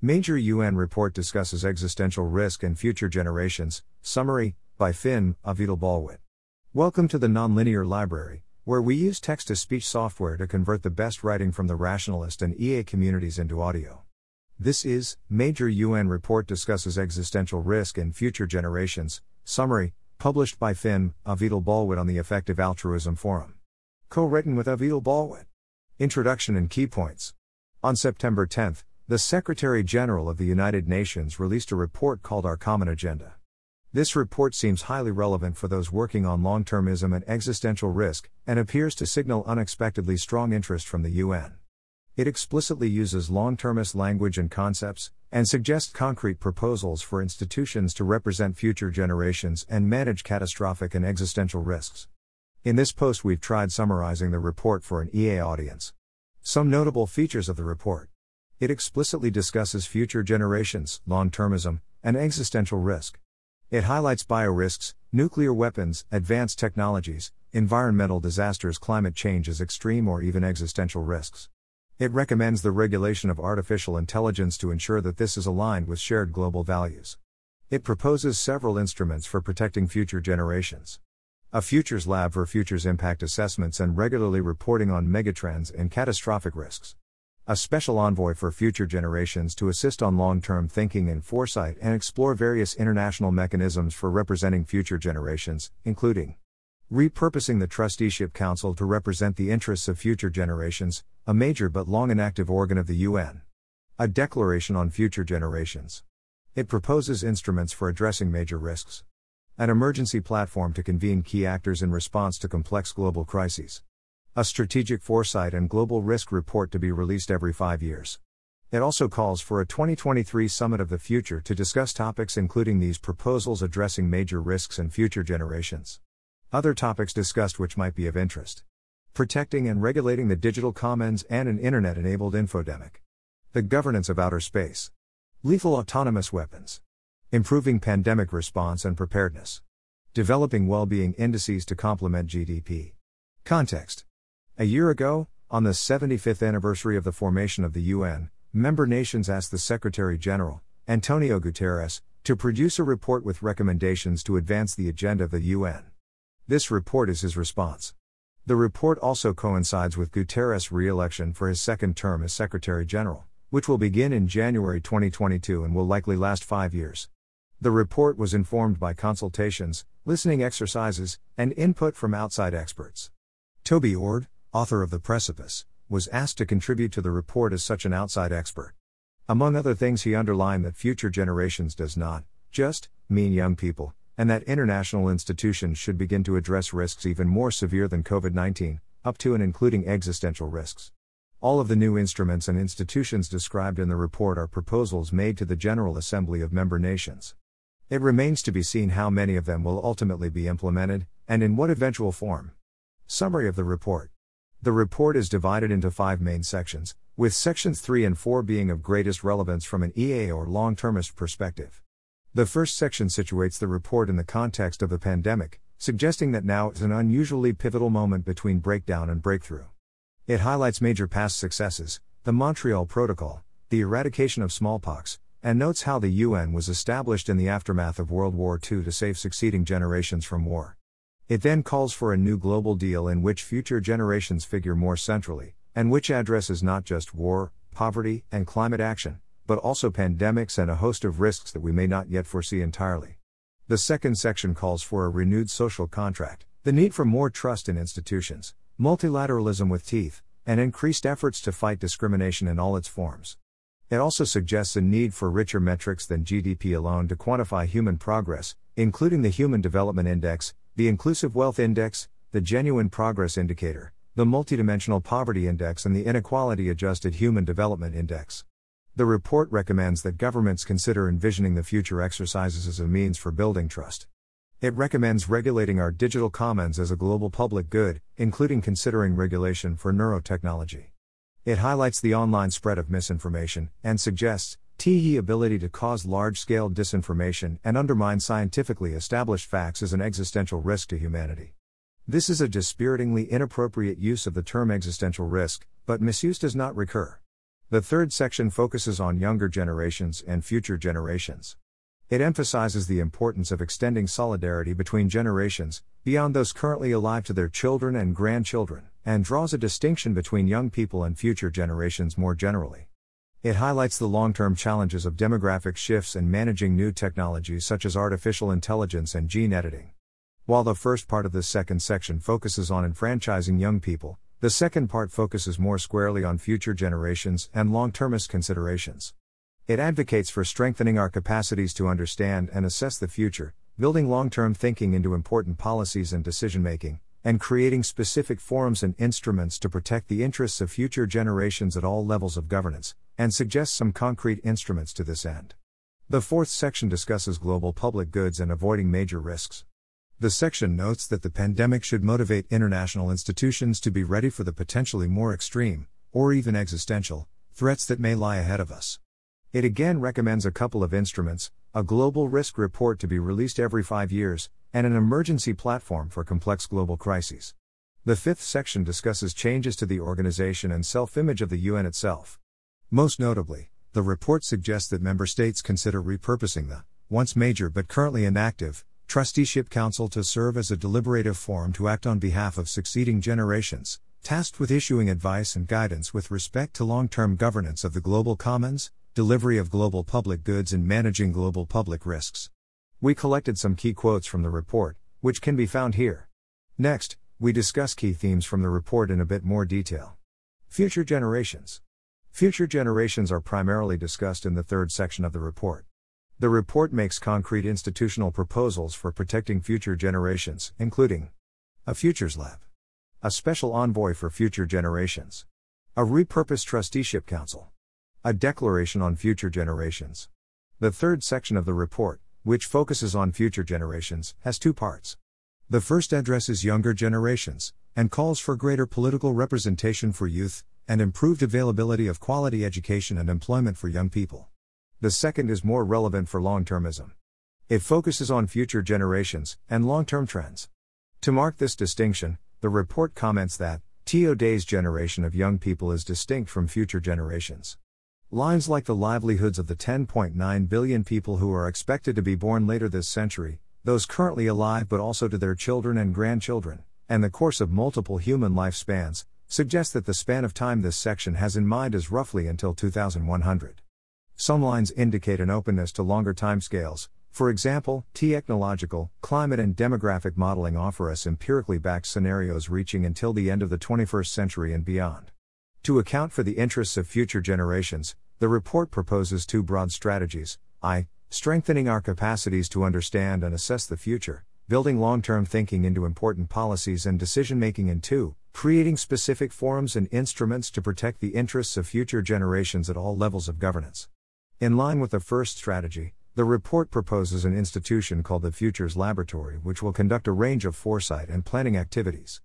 Major UN report discusses existential risk and future generations. Summary by Finn Avital Welcome to the Nonlinear Library, where we use text to speech software to convert the best writing from the rationalist and EA communities into audio. This is Major UN report discusses existential risk and future generations. Summary published by Finn Avital Balwit on the Effective Altruism Forum. Co written with Avital Balwit. Introduction and Key Points. On September 10, the Secretary General of the United Nations released a report called Our Common Agenda. This report seems highly relevant for those working on long termism and existential risk, and appears to signal unexpectedly strong interest from the UN. It explicitly uses long termist language and concepts, and suggests concrete proposals for institutions to represent future generations and manage catastrophic and existential risks. In this post, we've tried summarizing the report for an EA audience. Some notable features of the report. It explicitly discusses future generations, long termism, and existential risk. It highlights biorisks, nuclear weapons, advanced technologies, environmental disasters, climate change as extreme or even existential risks. It recommends the regulation of artificial intelligence to ensure that this is aligned with shared global values. It proposes several instruments for protecting future generations. A futures lab for futures impact assessments and regularly reporting on megatrends and catastrophic risks a special envoy for future generations to assist on long term thinking and foresight and explore various international mechanisms for representing future generations, including repurposing the Trusteeship Council to represent the interests of future generations, a major but long inactive organ of the UN. A declaration on future generations. It proposes instruments for addressing major risks. An emergency platform to convene key actors in response to complex global crises a strategic foresight and global risk report to be released every five years. It also calls for a 2023 Summit of the Future to discuss topics including these proposals addressing major risks and future generations. Other topics discussed which might be of interest protecting and regulating the digital commons and an internet enabled infodemic, the governance of outer space, lethal autonomous weapons, improving pandemic response and preparedness, developing well being indices to complement GDP. Context a year ago, on the 75th anniversary of the formation of the UN, member nations asked the Secretary General, Antonio Guterres, to produce a report with recommendations to advance the agenda of the UN. This report is his response. The report also coincides with Guterres' re election for his second term as Secretary General, which will begin in January 2022 and will likely last five years. The report was informed by consultations, listening exercises, and input from outside experts. Toby Ord, author of The Precipice, was asked to contribute to the report as such an outside expert. Among other things, he underlined that future generations does not just mean young people, and that international institutions should begin to address risks even more severe than COVID 19, up to and including existential risks. All of the new instruments and institutions described in the report are proposals made to the General Assembly of member nations. It remains to be seen how many of them will ultimately be implemented, and in what eventual form. Summary of the report the report is divided into five main sections, with sections 3 and 4 being of greatest relevance from an EA or long termist perspective. The first section situates the report in the context of the pandemic, suggesting that now is an unusually pivotal moment between breakdown and breakthrough. It highlights major past successes, the Montreal Protocol, the eradication of smallpox, and notes how the UN was established in the aftermath of World War II to save succeeding generations from war. It then calls for a new global deal in which future generations figure more centrally, and which addresses not just war, poverty, and climate action, but also pandemics and a host of risks that we may not yet foresee entirely. The second section calls for a renewed social contract, the need for more trust in institutions, multilateralism with teeth, and increased efforts to fight discrimination in all its forms. It also suggests a need for richer metrics than GDP alone to quantify human progress, including the Human Development Index, the Inclusive Wealth Index, the Genuine Progress Indicator, the Multidimensional Poverty Index, and the Inequality Adjusted Human Development Index. The report recommends that governments consider envisioning the future exercises as a means for building trust. It recommends regulating our digital commons as a global public good, including considering regulation for neurotechnology. It highlights the online spread of misinformation and suggests TE ability to cause large scale disinformation and undermine scientifically established facts is an existential risk to humanity. This is a dispiritingly inappropriate use of the term existential risk, but misuse does not recur. The third section focuses on younger generations and future generations. It emphasizes the importance of extending solidarity between generations, beyond those currently alive to their children and grandchildren, and draws a distinction between young people and future generations more generally. It highlights the long term challenges of demographic shifts and managing new technologies such as artificial intelligence and gene editing. While the first part of this second section focuses on enfranchising young people, the second part focuses more squarely on future generations and long termist considerations. It advocates for strengthening our capacities to understand and assess the future, building long term thinking into important policies and decision making, and creating specific forums and instruments to protect the interests of future generations at all levels of governance, and suggests some concrete instruments to this end. The fourth section discusses global public goods and avoiding major risks. The section notes that the pandemic should motivate international institutions to be ready for the potentially more extreme, or even existential, threats that may lie ahead of us. It again recommends a couple of instruments a global risk report to be released every five years, and an emergency platform for complex global crises. The fifth section discusses changes to the organization and self image of the UN itself. Most notably, the report suggests that member states consider repurposing the, once major but currently inactive, Trusteeship Council to serve as a deliberative forum to act on behalf of succeeding generations, tasked with issuing advice and guidance with respect to long term governance of the global commons, delivery of global public goods, and managing global public risks. We collected some key quotes from the report, which can be found here. Next, we discuss key themes from the report in a bit more detail. Future generations. Future generations are primarily discussed in the third section of the report. The report makes concrete institutional proposals for protecting future generations, including a Futures Lab, a special envoy for future generations, a repurposed trusteeship council, a Declaration on Future Generations. The third section of the report, which focuses on future generations, has two parts. The first addresses younger generations, and calls for greater political representation for youth, and improved availability of quality education and employment for young people. The second is more relevant for long termism. It focuses on future generations and long term trends. To mark this distinction, the report comments that, Teo Day's generation of young people is distinct from future generations. Lines like the livelihoods of the 10.9 billion people who are expected to be born later this century, those currently alive but also to their children and grandchildren, and the course of multiple human lifespans, suggest that the span of time this section has in mind is roughly until 2100. Some lines indicate an openness to longer timescales. For example, technological, climate, and demographic modeling offer us empirically backed scenarios reaching until the end of the 21st century and beyond. To account for the interests of future generations, the report proposes two broad strategies I. Strengthening our capacities to understand and assess the future, building long term thinking into important policies and decision making, and 2. Creating specific forums and instruments to protect the interests of future generations at all levels of governance. In line with the first strategy, the report proposes an institution called the Futures Laboratory, which will conduct a range of foresight and planning activities.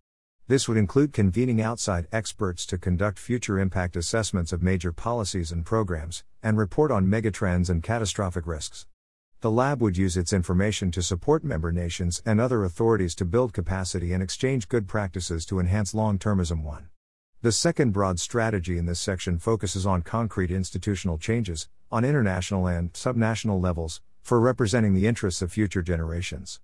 This would include convening outside experts to conduct future impact assessments of major policies and programs, and report on megatrends and catastrophic risks. The lab would use its information to support member nations and other authorities to build capacity and exchange good practices to enhance long termism. 1. The second broad strategy in this section focuses on concrete institutional changes, on international and subnational levels, for representing the interests of future generations.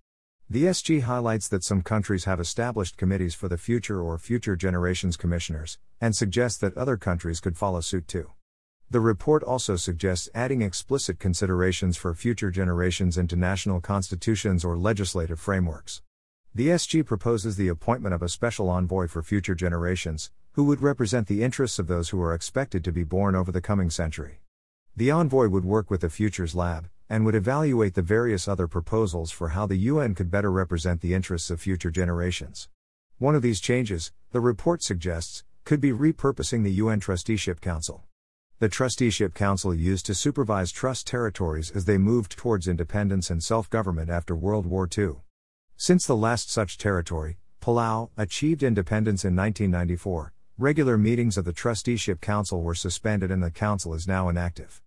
The SG highlights that some countries have established committees for the future or future generations commissioners, and suggests that other countries could follow suit too. The report also suggests adding explicit considerations for future generations into national constitutions or legislative frameworks. The SG proposes the appointment of a special envoy for future generations, who would represent the interests of those who are expected to be born over the coming century. The envoy would work with the Futures Lab, and would evaluate the various other proposals for how the UN could better represent the interests of future generations. One of these changes, the report suggests, could be repurposing the UN Trusteeship Council. The Trusteeship Council used to supervise trust territories as they moved towards independence and self government after World War II. Since the last such territory, Palau, achieved independence in 1994, regular meetings of the Trusteeship Council were suspended and the Council is now inactive.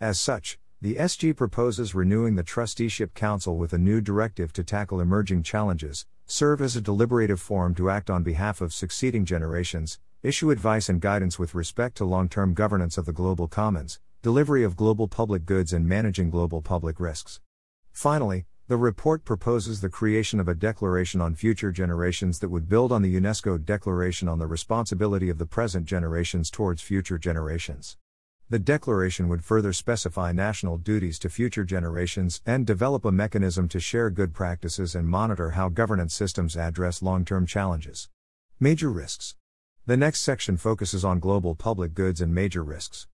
As such, The SG proposes renewing the Trusteeship Council with a new directive to tackle emerging challenges, serve as a deliberative forum to act on behalf of succeeding generations, issue advice and guidance with respect to long term governance of the global commons, delivery of global public goods, and managing global public risks. Finally, the report proposes the creation of a declaration on future generations that would build on the UNESCO Declaration on the Responsibility of the Present Generations towards Future Generations. The declaration would further specify national duties to future generations and develop a mechanism to share good practices and monitor how governance systems address long term challenges. Major risks. The next section focuses on global public goods and major risks.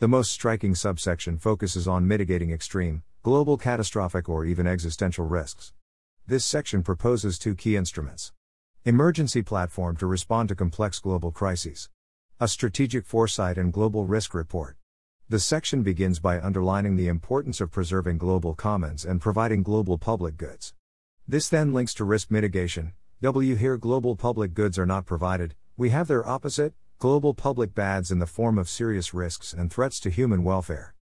The most striking subsection focuses on mitigating extreme, global catastrophic, or even existential risks. This section proposes two key instruments emergency platform to respond to complex global crises. A Strategic Foresight and Global Risk Report. The section begins by underlining the importance of preserving global commons and providing global public goods. This then links to risk mitigation. W. Here, global public goods are not provided, we have their opposite global public bads in the form of serious risks and threats to human welfare.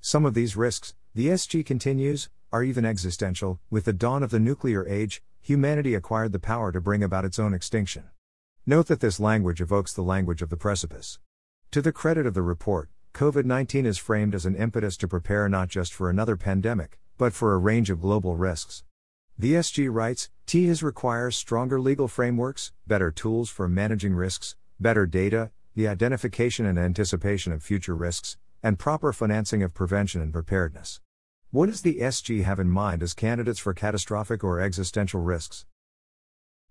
Some of these risks, the SG continues, are even existential. With the dawn of the nuclear age, humanity acquired the power to bring about its own extinction. Note that this language evokes the language of the precipice. To the credit of the report, COVID 19 is framed as an impetus to prepare not just for another pandemic, but for a range of global risks. The SG writes TIS requires stronger legal frameworks, better tools for managing risks, better data, the identification and anticipation of future risks, and proper financing of prevention and preparedness. What does the SG have in mind as candidates for catastrophic or existential risks?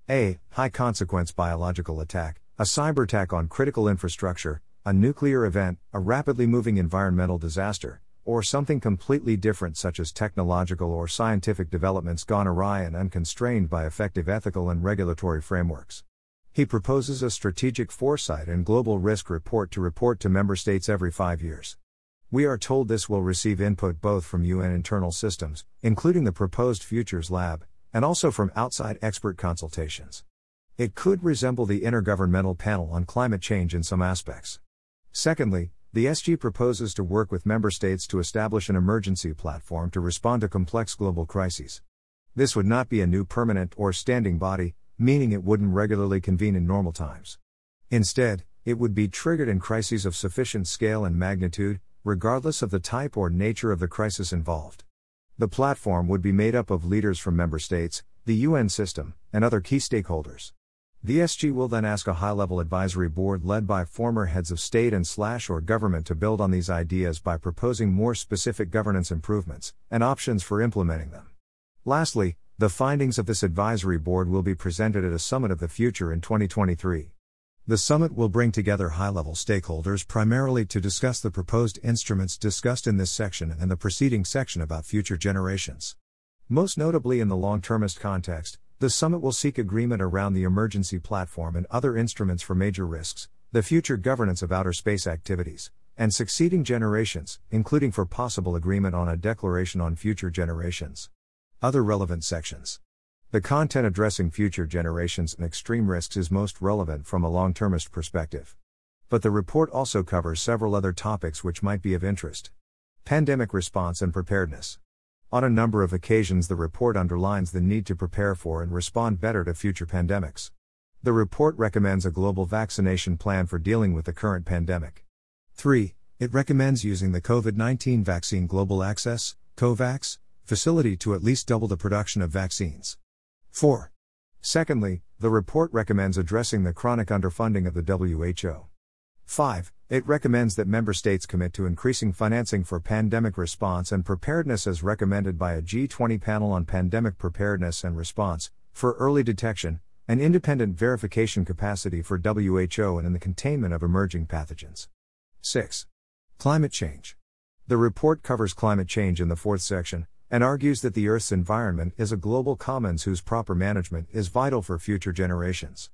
A. High consequence biological attack, a cyber attack on critical infrastructure, a nuclear event, a rapidly moving environmental disaster, or something completely different such as technological or scientific developments gone awry and unconstrained by effective ethical and regulatory frameworks. He proposes a strategic foresight and global risk report to report to member states every five years. We are told this will receive input both from UN internal systems, including the proposed Futures Lab, and also from outside expert consultations. It could resemble the Intergovernmental Panel on Climate Change in some aspects. Secondly, the SG proposes to work with member states to establish an emergency platform to respond to complex global crises. This would not be a new permanent or standing body, meaning it wouldn't regularly convene in normal times. Instead, it would be triggered in crises of sufficient scale and magnitude, regardless of the type or nature of the crisis involved. The platform would be made up of leaders from member states, the UN system, and other key stakeholders. The SG will then ask a high-level advisory board led by former heads of state and slash or government to build on these ideas by proposing more specific governance improvements and options for implementing them. Lastly, the findings of this advisory board will be presented at a summit of the future in 2023. The summit will bring together high level stakeholders primarily to discuss the proposed instruments discussed in this section and the preceding section about future generations. Most notably in the long termist context, the summit will seek agreement around the emergency platform and other instruments for major risks, the future governance of outer space activities, and succeeding generations, including for possible agreement on a declaration on future generations. Other relevant sections. The content addressing future generations and extreme risks is most relevant from a long termist perspective. But the report also covers several other topics which might be of interest. Pandemic response and preparedness. On a number of occasions, the report underlines the need to prepare for and respond better to future pandemics. The report recommends a global vaccination plan for dealing with the current pandemic. 3. It recommends using the COVID 19 Vaccine Global Access COVAX, facility to at least double the production of vaccines. 4. Secondly, the report recommends addressing the chronic underfunding of the WHO. 5. It recommends that member states commit to increasing financing for pandemic response and preparedness as recommended by a G20 panel on pandemic preparedness and response, for early detection, and independent verification capacity for WHO and in the containment of emerging pathogens. 6. Climate change. The report covers climate change in the fourth section, and argues that the Earth's environment is a global commons whose proper management is vital for future generations.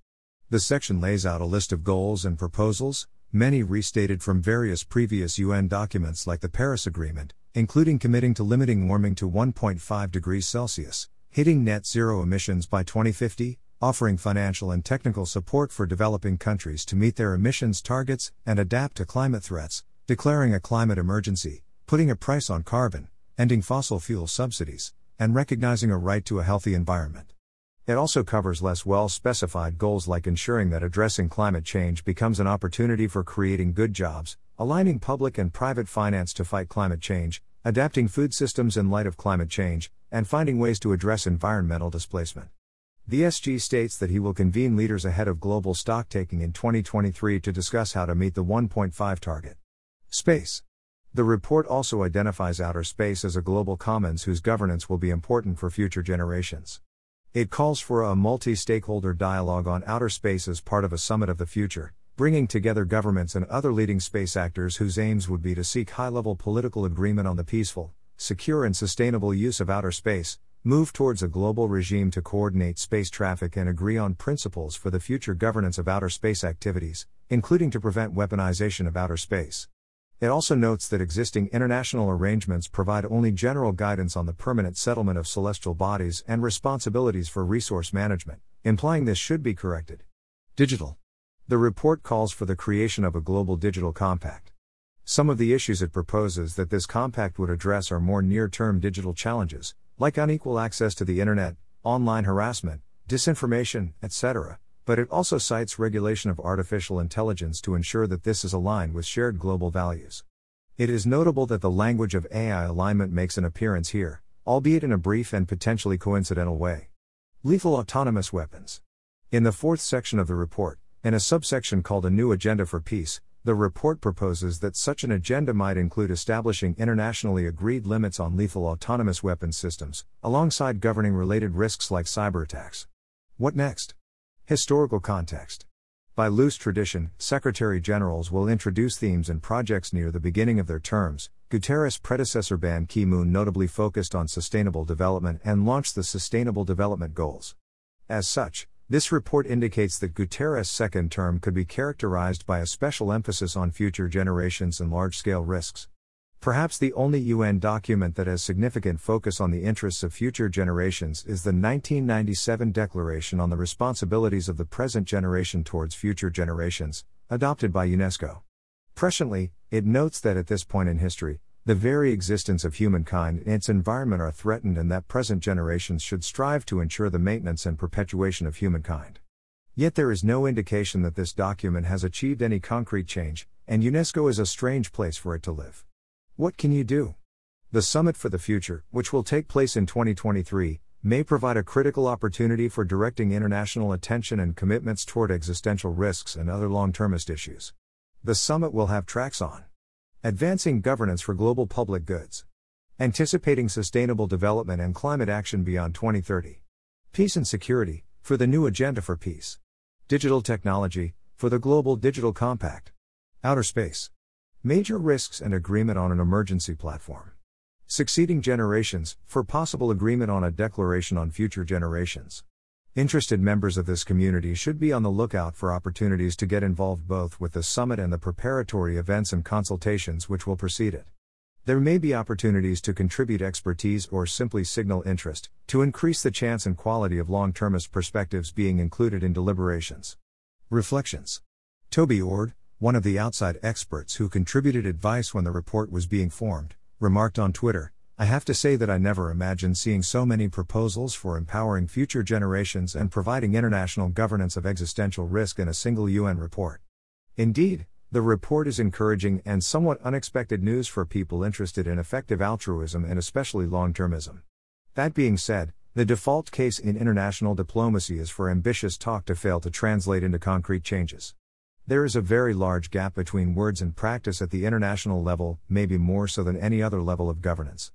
The section lays out a list of goals and proposals, many restated from various previous UN documents like the Paris Agreement, including committing to limiting warming to 1.5 degrees Celsius, hitting net zero emissions by 2050, offering financial and technical support for developing countries to meet their emissions targets and adapt to climate threats, declaring a climate emergency, putting a price on carbon, ending fossil fuel subsidies, and recognizing a right to a healthy environment. It also covers less well specified goals like ensuring that addressing climate change becomes an opportunity for creating good jobs, aligning public and private finance to fight climate change, adapting food systems in light of climate change, and finding ways to address environmental displacement. The SG states that he will convene leaders ahead of global stocktaking in 2023 to discuss how to meet the 1.5 target. Space. The report also identifies outer space as a global commons whose governance will be important for future generations. It calls for a multi stakeholder dialogue on outer space as part of a summit of the future, bringing together governments and other leading space actors whose aims would be to seek high level political agreement on the peaceful, secure, and sustainable use of outer space, move towards a global regime to coordinate space traffic, and agree on principles for the future governance of outer space activities, including to prevent weaponization of outer space. It also notes that existing international arrangements provide only general guidance on the permanent settlement of celestial bodies and responsibilities for resource management, implying this should be corrected. Digital. The report calls for the creation of a global digital compact. Some of the issues it proposes that this compact would address are more near term digital challenges, like unequal access to the internet, online harassment, disinformation, etc., but it also cites regulation of artificial intelligence to ensure that this is aligned with shared global values. It is notable that the language of AI alignment makes an appearance here, albeit in a brief and potentially coincidental way. Lethal autonomous weapons. In the fourth section of the report, in a subsection called A New Agenda for Peace, the report proposes that such an agenda might include establishing internationally agreed limits on lethal autonomous weapons systems, alongside governing related risks like cyber attacks. What next? Historical context. By loose tradition, Secretary Generals will introduce themes and projects near the beginning of their terms. Guterres' predecessor Ban Ki moon notably focused on sustainable development and launched the Sustainable Development Goals. As such, this report indicates that Guterres' second term could be characterized by a special emphasis on future generations and large scale risks. Perhaps the only UN document that has significant focus on the interests of future generations is the 1997 Declaration on the Responsibilities of the Present Generation Towards Future Generations, adopted by UNESCO. Presciently, it notes that at this point in history, the very existence of humankind and its environment are threatened and that present generations should strive to ensure the maintenance and perpetuation of humankind. Yet there is no indication that this document has achieved any concrete change, and UNESCO is a strange place for it to live. What can you do? The Summit for the Future, which will take place in 2023, may provide a critical opportunity for directing international attention and commitments toward existential risks and other long termist issues. The summit will have tracks on advancing governance for global public goods, anticipating sustainable development and climate action beyond 2030, peace and security, for the new agenda for peace, digital technology, for the global digital compact, outer space. Major risks and agreement on an emergency platform. Succeeding generations, for possible agreement on a declaration on future generations. Interested members of this community should be on the lookout for opportunities to get involved both with the summit and the preparatory events and consultations which will precede it. There may be opportunities to contribute expertise or simply signal interest, to increase the chance and quality of long termist perspectives being included in deliberations. Reflections. Toby Ord, one of the outside experts who contributed advice when the report was being formed, remarked on Twitter I have to say that I never imagined seeing so many proposals for empowering future generations and providing international governance of existential risk in a single UN report. Indeed, the report is encouraging and somewhat unexpected news for people interested in effective altruism and especially long termism. That being said, the default case in international diplomacy is for ambitious talk to fail to translate into concrete changes. There is a very large gap between words and practice at the international level, maybe more so than any other level of governance.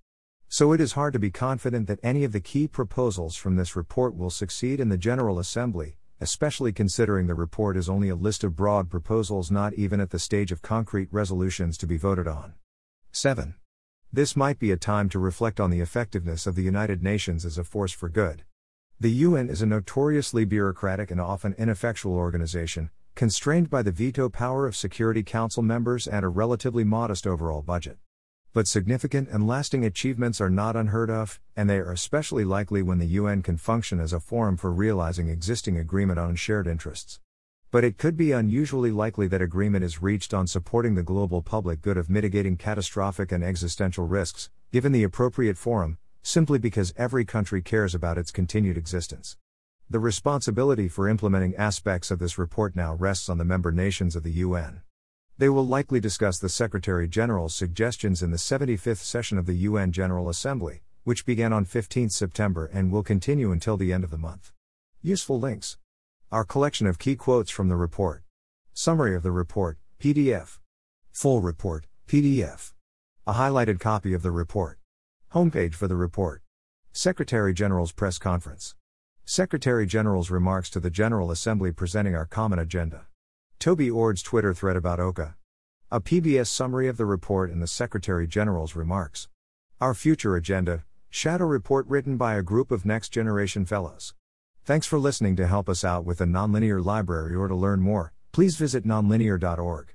So it is hard to be confident that any of the key proposals from this report will succeed in the General Assembly, especially considering the report is only a list of broad proposals not even at the stage of concrete resolutions to be voted on. 7. This might be a time to reflect on the effectiveness of the United Nations as a force for good. The UN is a notoriously bureaucratic and often ineffectual organization, constrained by the veto power of Security Council members and a relatively modest overall budget. But significant and lasting achievements are not unheard of, and they are especially likely when the UN can function as a forum for realizing existing agreement on shared interests. But it could be unusually likely that agreement is reached on supporting the global public good of mitigating catastrophic and existential risks, given the appropriate forum, simply because every country cares about its continued existence. The responsibility for implementing aspects of this report now rests on the member nations of the UN. They will likely discuss the Secretary General's suggestions in the 75th session of the UN General Assembly, which began on 15 September and will continue until the end of the month. Useful links our collection of key quotes from the report. Summary of the report, PDF. Full report, PDF. A highlighted copy of the report. Homepage for the report. Secretary General's Press Conference. Secretary General's remarks to the General Assembly presenting our common agenda. Toby Ord's Twitter thread about OCA. A PBS summary of the report and the Secretary General's remarks. Our future agenda, Shadow Report written by a group of Next Generation Fellows. Thanks for listening to help us out with the Nonlinear Library or to learn more, please visit nonlinear.org.